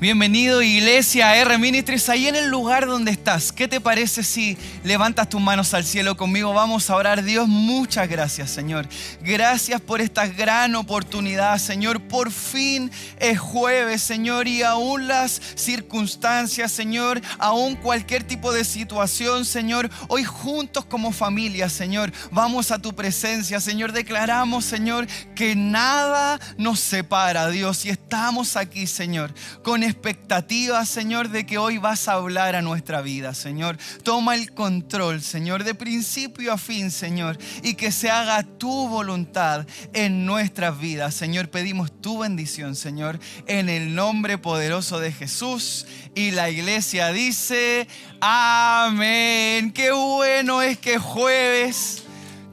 Bienvenido Iglesia R Ministries, ahí en el lugar donde estás. ¿Qué te parece si levantas tus manos al cielo conmigo? Vamos a orar. Dios, muchas gracias Señor. Gracias por esta gran oportunidad Señor. Por fin es jueves Señor y aún las circunstancias Señor, aún cualquier tipo de situación Señor, hoy juntos como familia Señor, vamos a tu presencia Señor. Declaramos Señor que nada nos separa Dios y estamos aquí Señor con Señor, de que hoy vas a hablar a nuestra vida, Señor. Toma el control, Señor, de principio a fin, Señor, y que se haga tu voluntad en nuestras vidas, Señor. Pedimos tu bendición, Señor, en el nombre poderoso de Jesús. Y la iglesia dice, amén. Qué bueno es que jueves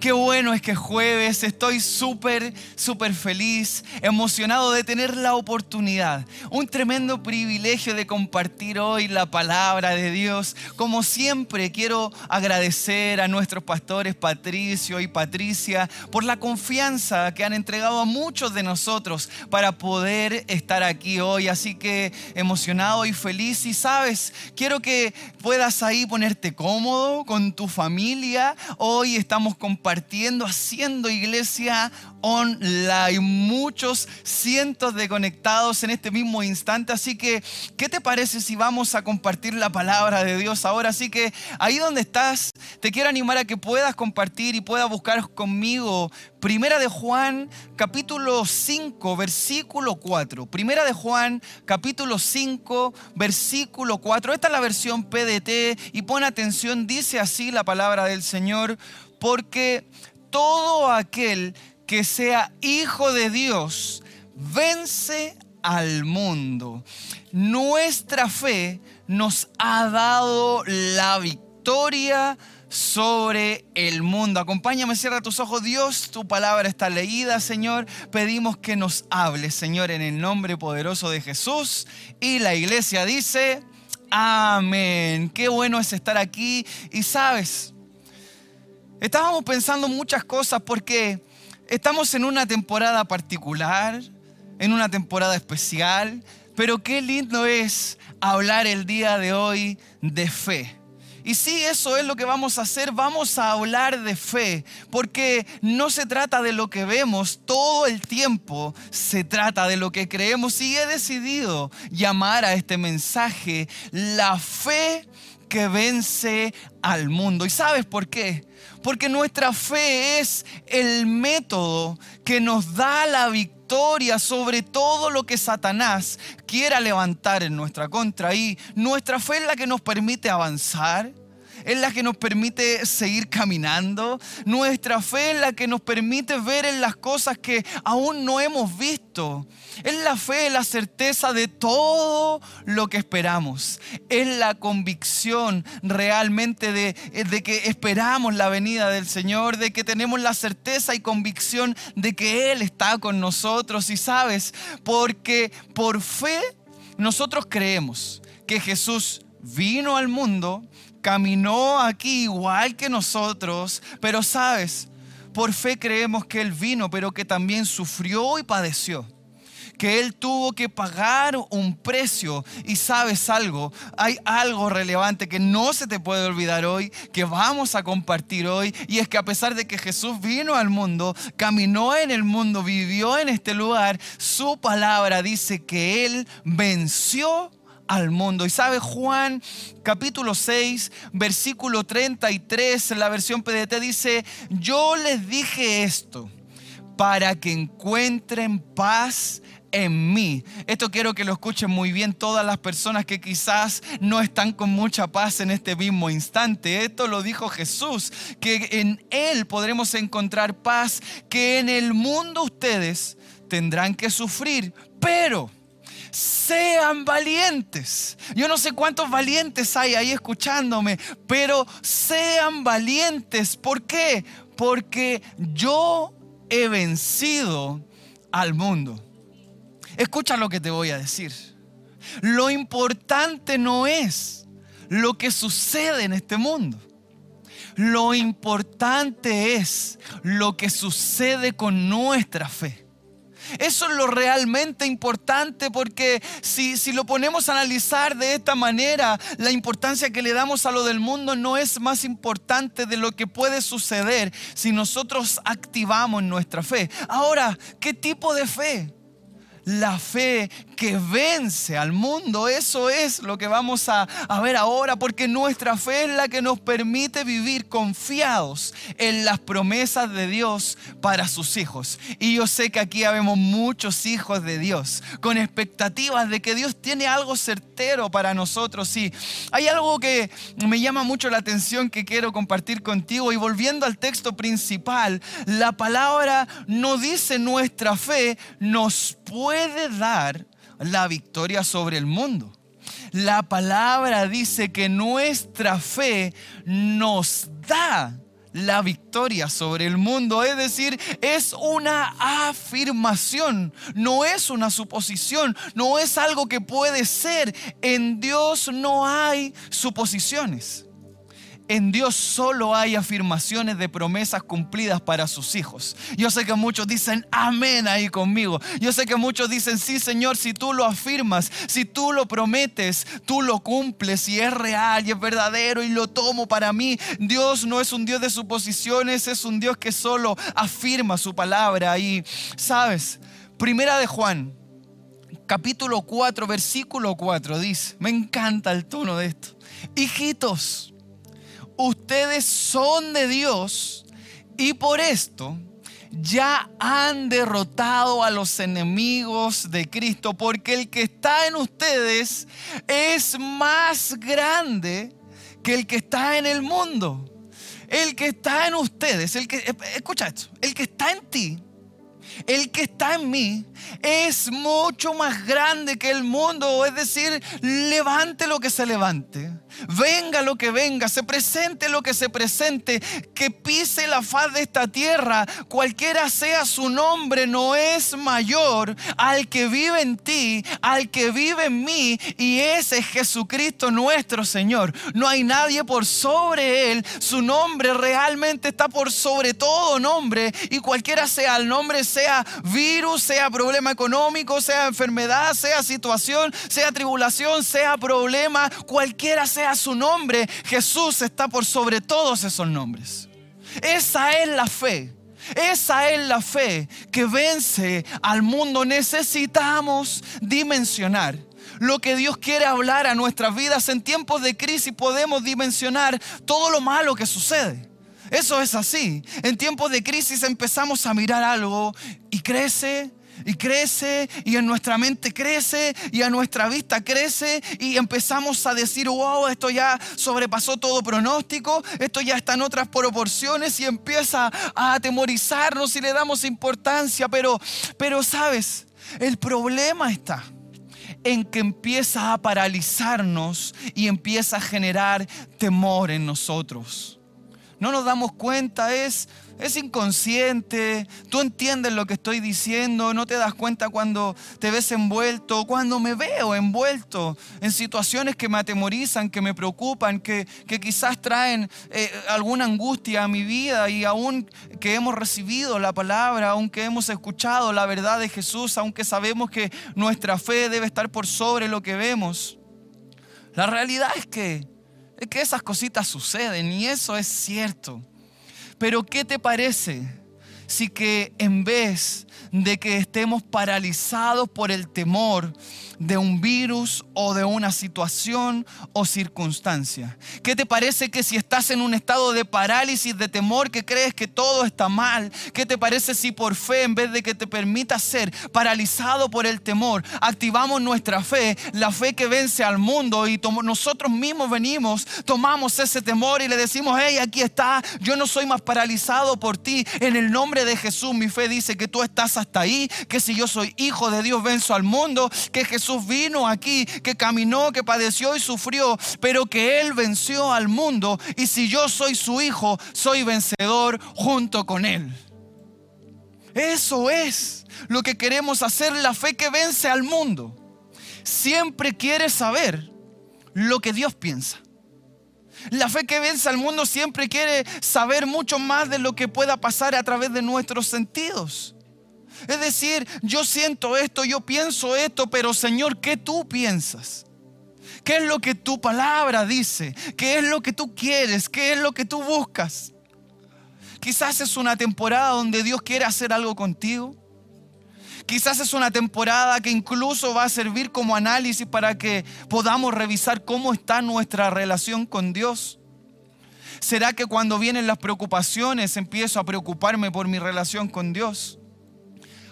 Qué bueno es que jueves estoy súper, súper feliz, emocionado de tener la oportunidad, un tremendo privilegio de compartir hoy la palabra de Dios. Como siempre, quiero agradecer a nuestros pastores Patricio y Patricia por la confianza que han entregado a muchos de nosotros para poder estar aquí hoy. Así que emocionado y feliz. Y sabes, quiero que puedas ahí ponerte cómodo con tu familia. Hoy estamos compartiendo haciendo iglesia online. Muchos cientos de conectados en este mismo instante. Así que, ¿qué te parece si vamos a compartir la palabra de Dios ahora? Así que ahí donde estás, te quiero animar a que puedas compartir y puedas buscar conmigo Primera de Juan, capítulo 5, versículo 4. Primera de Juan, capítulo 5, versículo 4. Esta es la versión PDT y pon atención, dice así la palabra del Señor porque todo aquel que sea hijo de Dios vence al mundo. Nuestra fe nos ha dado la victoria sobre el mundo. Acompáñame, cierra tus ojos. Dios, tu palabra está leída, Señor. Pedimos que nos hables, Señor, en el nombre poderoso de Jesús. Y la iglesia dice, amén. Qué bueno es estar aquí. Y sabes, Estábamos pensando muchas cosas porque estamos en una temporada particular, en una temporada especial, pero qué lindo es hablar el día de hoy de fe. Y sí, eso es lo que vamos a hacer, vamos a hablar de fe, porque no se trata de lo que vemos todo el tiempo, se trata de lo que creemos y he decidido llamar a este mensaje la fe que vence al mundo. ¿Y sabes por qué? Porque nuestra fe es el método que nos da la victoria sobre todo lo que Satanás quiera levantar en nuestra contra. Y nuestra fe es la que nos permite avanzar es la que nos permite seguir caminando. Nuestra fe es la que nos permite ver en las cosas que aún no hemos visto. Es la fe, la certeza de todo lo que esperamos. Es la convicción realmente de, de que esperamos la venida del Señor, de que tenemos la certeza y convicción de que Él está con nosotros. Y sabes, porque por fe nosotros creemos que Jesús vino al mundo, caminó aquí igual que nosotros, pero sabes, por fe creemos que Él vino, pero que también sufrió y padeció que Él tuvo que pagar un precio. Y sabes algo, hay algo relevante que no se te puede olvidar hoy, que vamos a compartir hoy, y es que a pesar de que Jesús vino al mundo, caminó en el mundo, vivió en este lugar, su palabra dice que Él venció al mundo. Y sabe Juan capítulo 6, versículo 33, en la versión PDT dice, yo les dije esto para que encuentren paz en mí. Esto quiero que lo escuchen muy bien todas las personas que quizás no están con mucha paz en este mismo instante. Esto lo dijo Jesús, que en Él podremos encontrar paz, que en el mundo ustedes tendrán que sufrir, pero sean valientes. Yo no sé cuántos valientes hay ahí escuchándome, pero sean valientes. ¿Por qué? Porque yo he vencido al mundo. Escucha lo que te voy a decir. Lo importante no es lo que sucede en este mundo. Lo importante es lo que sucede con nuestra fe. Eso es lo realmente importante porque si, si, lo ponemos a analizar de esta manera, la importancia que le damos a lo del mundo no es más importante de lo que puede suceder si nosotros activamos nuestra fe. Ahora, ¿qué tipo de fe? La fe que vence al mundo. Eso es lo que vamos a, ver ahora, porque nuestra fe es la que nos permite vivir confiados en las promesas de Dios para sus hijos. Y yo sé que aquí habemos muchos hijos de Dios, con expectativas de que Dios tiene algo certero para nosotros. Y hay algo que me llama mucho la atención que quiero compartir contigo. Y volviendo al texto principal, la palabra no dice nuestra fe nos puede dar la victoria sobre el mundo. La palabra dice que nuestra fe nos da la victoria sobre el mundo. Es decir, es una afirmación, no es una suposición, no es algo que puede ser. En Dios no hay suposiciones. En Dios solo hay afirmaciones de promesas cumplidas para sus hijos. Yo sé que muchos dicen amén ahí conmigo. Yo sé que muchos dicen sí Señor, si tú lo afirmas, si tú lo prometes, tú lo cumples y es real y es verdadero y lo tomo para mí. Dios no es un Dios de suposiciones, es un Dios que solo afirma su palabra. Y sabes, primera de Juan, capítulo 4, versículo 4 dice, me encanta el tono de esto. Hijitos, ustedes son de Dios y por esto ya han derrotado a los enemigos de Cristo, porque el que está en ustedes es más grande que el que está en el mundo. El que está en ustedes, el que escucha esto, el que está en ti el que está en mí es mucho más grande que el mundo. Es decir, levante lo que se levante. Venga lo que venga, se presente lo que se presente, que pise la faz de esta tierra, cualquiera sea su nombre, no es mayor al que vive en ti, al que vive en mí, y ese es Jesucristo nuestro Señor. No hay nadie por sobre él, su nombre realmente está por sobre todo nombre, y cualquiera sea el nombre, sea virus, sea problema económico, sea enfermedad, sea situación, sea tribulación, sea problema, cualquiera sea su nombre, Jesús está por sobre todos esos nombres. Esa es la fe. Esa es la fe que vence al mundo. Necesitamos dimensionar lo que Dios quiere hablar a nuestras vidas. En tiempos de crisis podemos dimensionar todo lo malo que sucede. Eso es así. En tiempos de crisis empezamos a mirar algo y crece y crece y en nuestra mente crece y a nuestra vista crece y empezamos a decir, wow, esto ya sobrepasó todo pronóstico, esto ya está en otras proporciones y empieza a atemorizarnos y le damos importancia, pero, pero sabes, el problema está en que empieza a paralizarnos y empieza a generar temor en nosotros. No nos damos cuenta, es, es inconsciente, tú entiendes lo que estoy diciendo, no te das cuenta cuando te ves envuelto, cuando me veo envuelto en situaciones que me atemorizan, que me preocupan, que, quizás traen eh, alguna angustia a mi vida y aún que hemos recibido la palabra, aunque hemos escuchado la verdad de Jesús, aunque sabemos que nuestra fe debe estar por sobre lo que vemos. La realidad es que es que esas cositas suceden y eso es cierto. Pero ¿qué te parece si que en vez de que estemos paralizados por el temor, de un virus o de una situación o circunstancia? ¿Qué te parece que si estás en un estado de parálisis, de temor, que crees que todo está mal? ¿Qué te parece si por fe, en vez de que te permita ser paralizado por el temor, activamos nuestra fe, la fe que vence al mundo y nosotros mismos venimos, tomamos ese temor y le decimos, hey, aquí está, yo no soy más paralizado por ti. En el nombre de Jesús, mi fe dice que tú estás hasta ahí, que si yo soy hijo de Dios, venzo al mundo, que Jesús Jesús vino aquí, que caminó, que padeció y sufrió, pero que Él venció al mundo. Y si yo soy su hijo, soy vencedor junto con Él. Eso es lo que queremos hacer, la fe que vence al mundo. Siempre quiere saber lo que Dios piensa. La fe que vence al mundo siempre quiere saber mucho más de lo que pueda pasar a través de nuestros sentidos. Es decir, yo siento esto, yo pienso esto, pero Señor, ¿qué tú piensas? ¿Qué es lo que tu palabra dice? ¿Qué es lo que tú quieres? ¿Qué es lo que tú buscas? Quizás es una temporada donde Dios quiere hacer algo contigo. Quizás es una temporada que incluso va a servir como análisis para que podamos revisar cómo está nuestra relación con Dios. ¿Será que cuando vienen las preocupaciones empiezo a preocuparme por mi relación con Dios?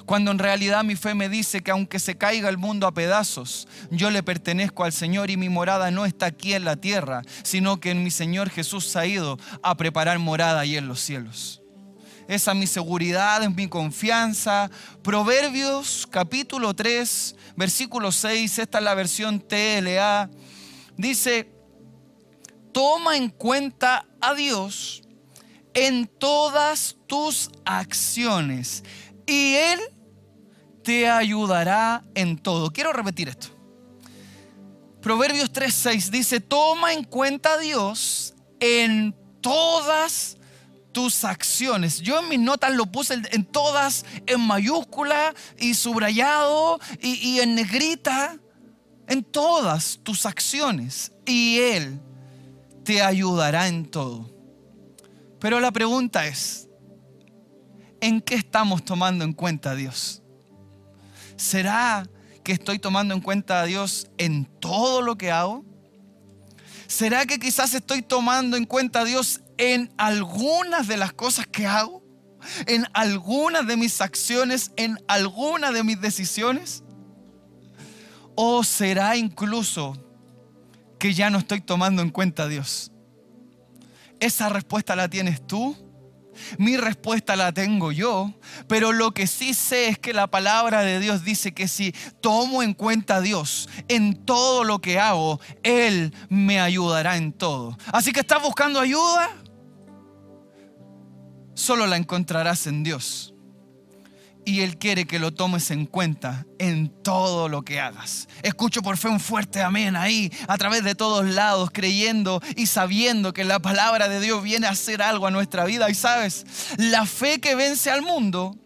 Cuando en realidad mi fe me dice que aunque se caiga el mundo a pedazos, yo le pertenezco al Señor y mi morada no está aquí en la tierra, sino que en mi Señor Jesús ha ido a preparar morada ahí en los cielos. Esa es mi seguridad, es mi confianza. Proverbios capítulo 3, versículo 6, esta es la versión TLA. Dice, toma en cuenta a Dios en todas tus acciones y Él te ayudará en todo. Quiero repetir esto. Proverbios 3:6 dice, toma en cuenta a Dios en todas tus acciones. Yo en mis notas lo puse en todas, en mayúscula y subrayado y, y en negrita, en todas tus acciones. Y Él te ayudará en todo. Pero la pregunta es, ¿en qué estamos tomando en cuenta a Dios? ¿Será que estoy tomando en cuenta a Dios en todo lo que hago? ¿Será que quizás estoy tomando en cuenta a Dios en algunas de las cosas que hago? ¿En algunas de mis acciones? ¿En algunas de mis decisiones? ¿O será incluso que ya no estoy tomando en cuenta a Dios? Esa respuesta la tienes tú mi respuesta la tengo yo, pero lo que sí sé es que la palabra de Dios dice que si tomo en cuenta a Dios en todo lo que hago, Él me ayudará en todo. Así que estás buscando ayuda, solo la encontrarás en Dios y Él quiere que lo tomes en cuenta en todo lo que hagas. Escucho por fe un fuerte amén ahí, a través de todos lados, creyendo y sabiendo que la palabra de Dios viene a hacer algo a nuestra vida. Y sabes, la fe que vence al mundo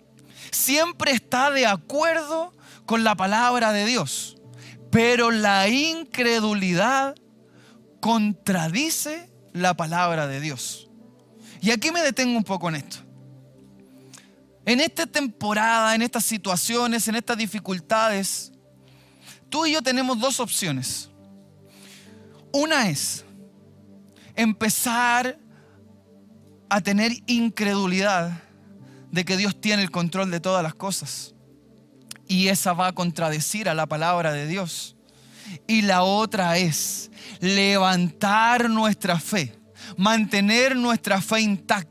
siempre está de acuerdo con la palabra de Dios, pero la incredulidad contradice la palabra de Dios. Y aquí me detengo un poco en esto. En esta temporada, en estas situaciones, en estas dificultades, tú y yo tenemos dos opciones. Una es empezar a tener incredulidad de que Dios tiene el control de todas las cosas. Y esa va a contradecir a la palabra de Dios. Y la otra es levantar nuestra fe mantener nuestra fe intacta,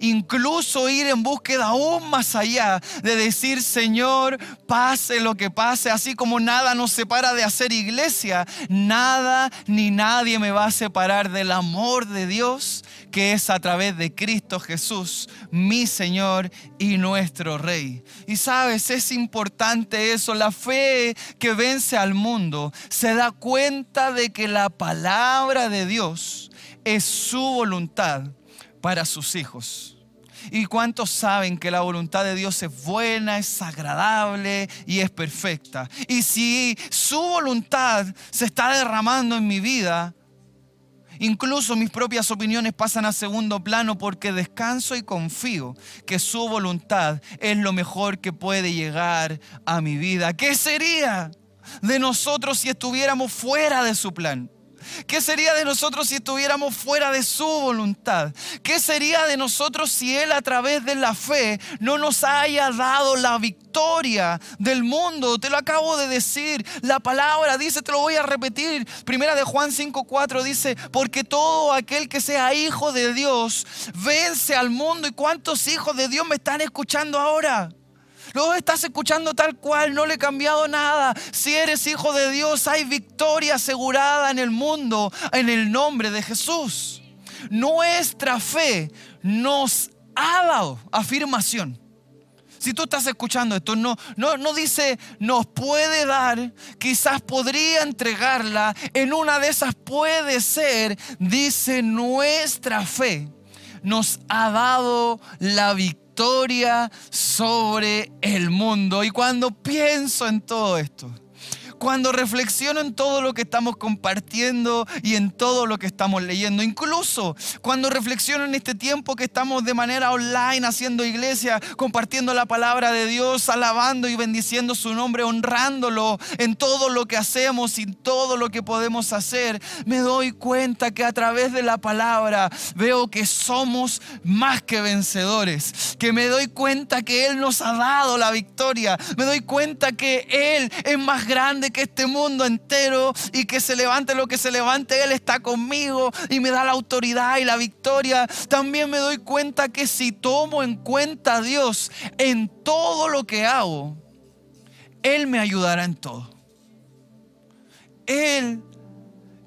incluso ir en búsqueda aún más allá de decir, Señor, pase lo que pase, así como nada nos separa de hacer iglesia, nada ni nadie me va a separar del amor de Dios que es a través de Cristo Jesús, mi Señor y nuestro Rey. Y sabes, es importante eso, la fe que vence al mundo se da cuenta de que la palabra de Dios es su voluntad para sus hijos. ¿Y cuántos saben que la voluntad de Dios es buena, es agradable y es perfecta? Y si su voluntad se está derramando en mi vida, incluso mis propias opiniones pasan a segundo plano porque descanso y confío que su voluntad es lo mejor que puede llegar a mi vida. ¿Qué sería de nosotros si estuviéramos fuera de su plan? ¿Qué sería de nosotros si estuviéramos fuera de su voluntad? ¿Qué sería de nosotros si Él a través de la fe no nos haya dado la victoria del mundo? Te lo acabo de decir. La palabra dice, te lo voy a repetir. Primera de Juan 5.4 dice, porque todo aquel que sea hijo de Dios vence al mundo. ¿Y cuántos hijos de Dios me están escuchando ahora? Lo estás escuchando tal cual, no le he cambiado nada. Si eres hijo de Dios, hay victoria asegurada en el mundo en el nombre de Jesús. Nuestra fe nos ha dado afirmación. Si tú estás escuchando esto, no, no, no dice nos puede dar, quizás podría entregarla, en una de esas puede ser, dice nuestra fe nos ha dado la victoria victoria sobre el mundo. Y cuando pienso en todo esto, cuando reflexiono en todo lo que estamos compartiendo y en todo lo que estamos leyendo, incluso cuando reflexiono en este tiempo que estamos de manera online haciendo iglesia, compartiendo la palabra de Dios, alabando y bendiciendo su nombre, honrándolo en todo lo que hacemos y todo lo que podemos hacer, me doy cuenta que a través de la palabra veo que somos más que vencedores, que me doy cuenta que Él nos ha dado la victoria, me doy cuenta que Él es más grande que este mundo entero y que se levante lo que se levante, Él está conmigo y me da la autoridad y la victoria. También me doy cuenta que si tomo en cuenta a Dios en todo lo que hago, Él me ayudará en todo. Él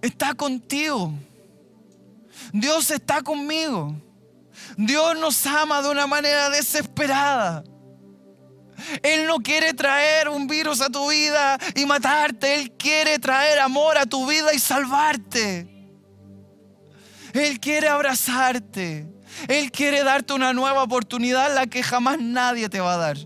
está contigo. Dios está conmigo. Dios nos ama de una manera desesperada. Él no quiere traer un virus a tu vida y matarte. Él quiere traer amor a tu vida y salvarte. Él quiere abrazarte. Él quiere darte una nueva oportunidad, la que jamás nadie te va a dar.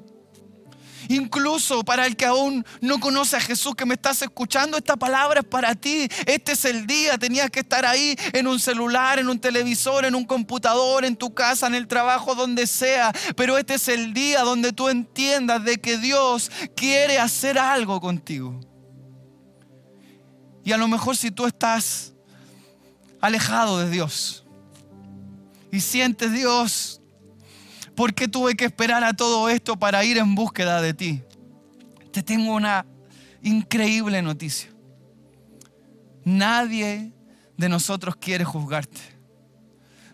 Incluso para el que aún no conoce a Jesús que me estás escuchando, esta palabra es para ti. Este es el día. Tenías que estar ahí en un celular, en un televisor, en un computador, en tu casa, en el trabajo, donde sea. Pero este es el día donde tú entiendas de que Dios quiere hacer algo contigo. Y a lo mejor si tú estás alejado de Dios y sientes Dios, ¿Por qué tuve que esperar a todo esto para ir en búsqueda de ti? Te tengo una increíble noticia. Nadie de nosotros quiere juzgarte.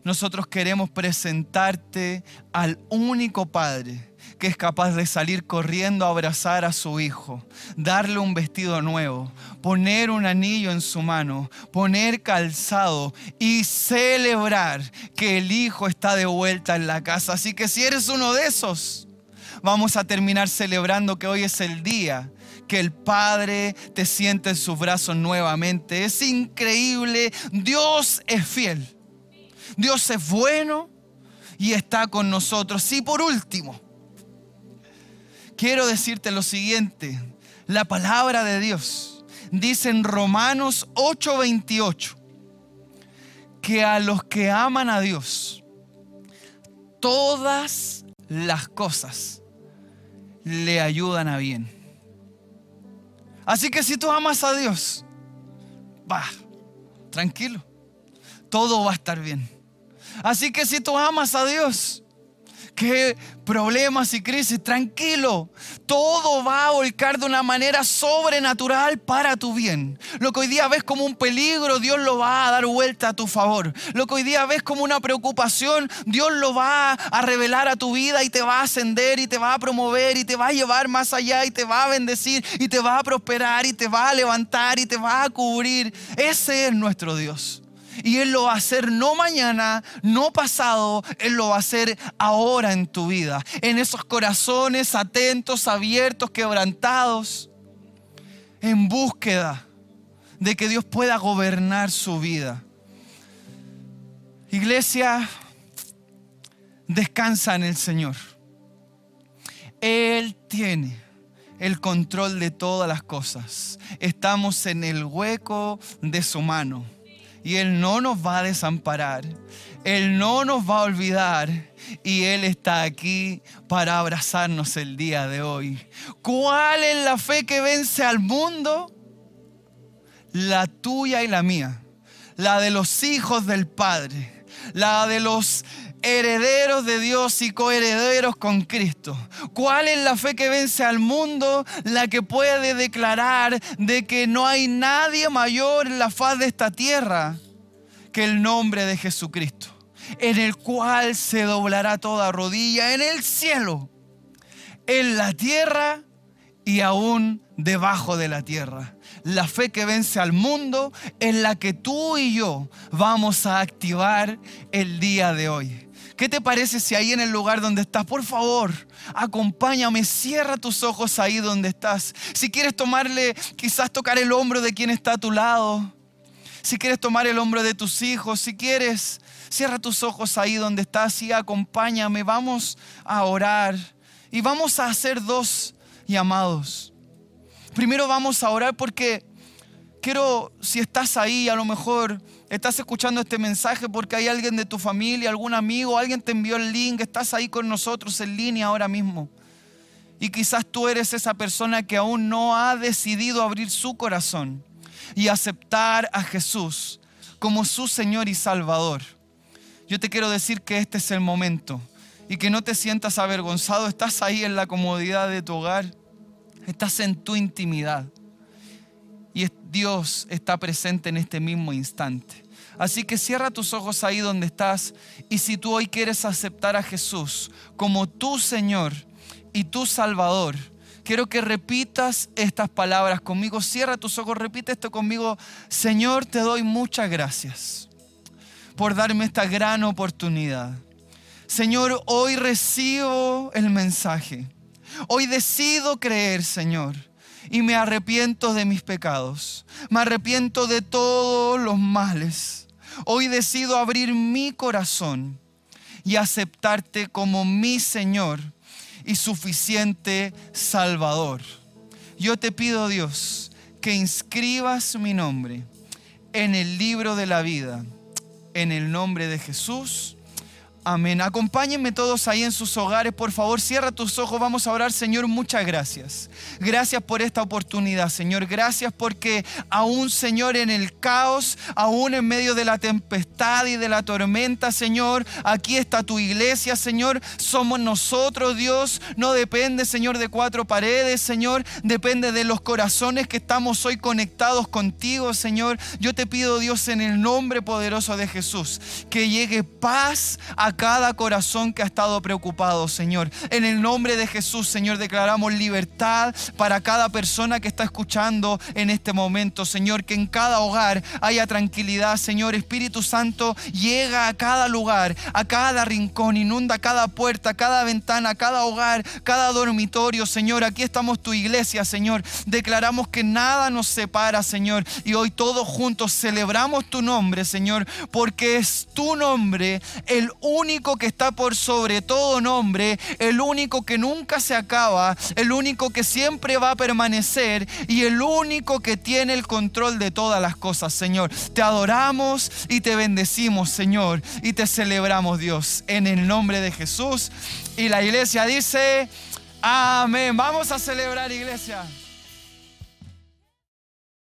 Nosotros queremos presentarte al único Padre que es capaz de salir corriendo a abrazar a su hijo, darle un vestido nuevo, poner un anillo en su mano, poner calzado y celebrar que el hijo está de vuelta en la casa. Así que si eres uno de esos, vamos a terminar celebrando que hoy es el día que el Padre te siente en sus brazos nuevamente. Es increíble. Dios es fiel. Dios es bueno y está con nosotros. Y por último, quiero decirte lo siguiente. La palabra de Dios dice en Romanos 8:28 que a los que aman a Dios, todas las cosas le ayudan a bien. Así que si tú amas a Dios, va, tranquilo, todo va a estar bien. Así que si tú amas a Dios, qué problemas y crisis, tranquilo, todo va a volcar de una manera sobrenatural para tu bien. Lo que hoy día ves como un peligro, Dios lo va a dar vuelta a tu favor. Lo que hoy día ves como una preocupación, Dios lo va a revelar a tu vida y te va a ascender y te va a promover y te va a llevar más allá y te va a bendecir y te va a prosperar y te va a levantar y te va a cubrir. Ese es nuestro Dios. Y Él lo va a hacer no mañana, no pasado, Él lo va a hacer ahora en tu vida. En esos corazones atentos, abiertos, quebrantados, en búsqueda de que Dios pueda gobernar su vida. Iglesia, descansa en el Señor. Él tiene el control de todas las cosas. Estamos en el hueco de su mano y Él no nos va a desamparar. Él no nos va a olvidar y Él está aquí para abrazarnos el día de hoy. ¿Cuál es la fe que vence al mundo? La tuya y la mía. La de los hijos del Padre. La de los herederos de Dios y coherederos con Cristo. ¿Cuál es la fe que vence al mundo? La que puede declarar de que no hay nadie mayor en la faz de esta tierra que el nombre de Jesucristo, en el cual se doblará toda rodilla en el cielo, en la tierra y aún debajo de la tierra. La fe que vence al mundo es la que tú y yo vamos a activar el día de hoy. ¿Qué te parece si ahí en el lugar donde estás, por favor, acompáñame, cierra tus ojos ahí donde estás? Si quieres tomarle, quizás tocar el hombro de quien está a tu lado. Si quieres tomar el hombro de tus hijos, si quieres, cierra tus ojos ahí donde estás y acompáñame. Vamos a orar y vamos a hacer dos llamados. Primero vamos a orar porque quiero, si estás ahí, a lo mejor estás escuchando este mensaje porque hay alguien de tu familia, algún amigo, alguien te envió el link, estás ahí con nosotros en línea ahora mismo. Y quizás tú eres esa persona que aún no ha decidido abrir su corazón y aceptar a Jesús como su Señor y Salvador. Yo te quiero decir que este es el momento y que no te sientas avergonzado. Estás ahí en la comodidad de tu hogar, estás en tu intimidad Dios está presente en este mismo instante. Así que cierra tus ojos ahí donde estás y si tú hoy quieres aceptar a Jesús como tu Señor y tu Salvador, quiero que repitas estas palabras conmigo. Cierra tus ojos, repite esto conmigo. Señor, te doy muchas gracias por darme esta gran oportunidad. Señor, hoy recibo el mensaje. Hoy decido creer, Señor y me arrepiento de mis pecados. Me arrepiento de todos los males. Hoy decido abrir mi corazón y aceptarte como mi Señor y suficiente Salvador. Yo te pido, Dios, que inscribas mi nombre en el libro de la vida, en el nombre de Jesús. Amén. Acompáñenme todos ahí en sus hogares, por favor. Cierra tus ojos. Vamos a orar, Señor. Muchas gracias. Gracias por esta oportunidad, Señor. Gracias porque aún, Señor, en el caos, aún en medio de la tempestad y de la tormenta, Señor, aquí está tu iglesia, Señor. Somos nosotros, Dios. No depende, Señor, de cuatro paredes, Señor. Depende de los corazones que estamos hoy conectados contigo, Señor. Yo te pido, Dios, en el nombre poderoso de Jesús, que llegue paz a cada corazón que ha estado preocupado, Señor. En el nombre de Jesús, Señor, declaramos libertad para cada persona que está escuchando en este momento, Señor. Que en cada hogar haya tranquilidad, Señor. Espíritu Santo llega a cada lugar, a cada rincón, inunda cada puerta, cada ventana, cada hogar, cada dormitorio, Señor. Aquí estamos tu iglesia, Señor. Declaramos que nada nos separa, Señor. Y hoy todos juntos celebramos tu nombre, Señor, porque es tu nombre el único único que está por sobre todo nombre, el único que nunca se acaba, el único que siempre va a permanecer y el único que tiene el control de todas las cosas, Señor. Te adoramos y te bendecimos, Señor, y te celebramos, Dios, en el nombre de Jesús. Y la iglesia dice, amén. Vamos a celebrar, iglesia.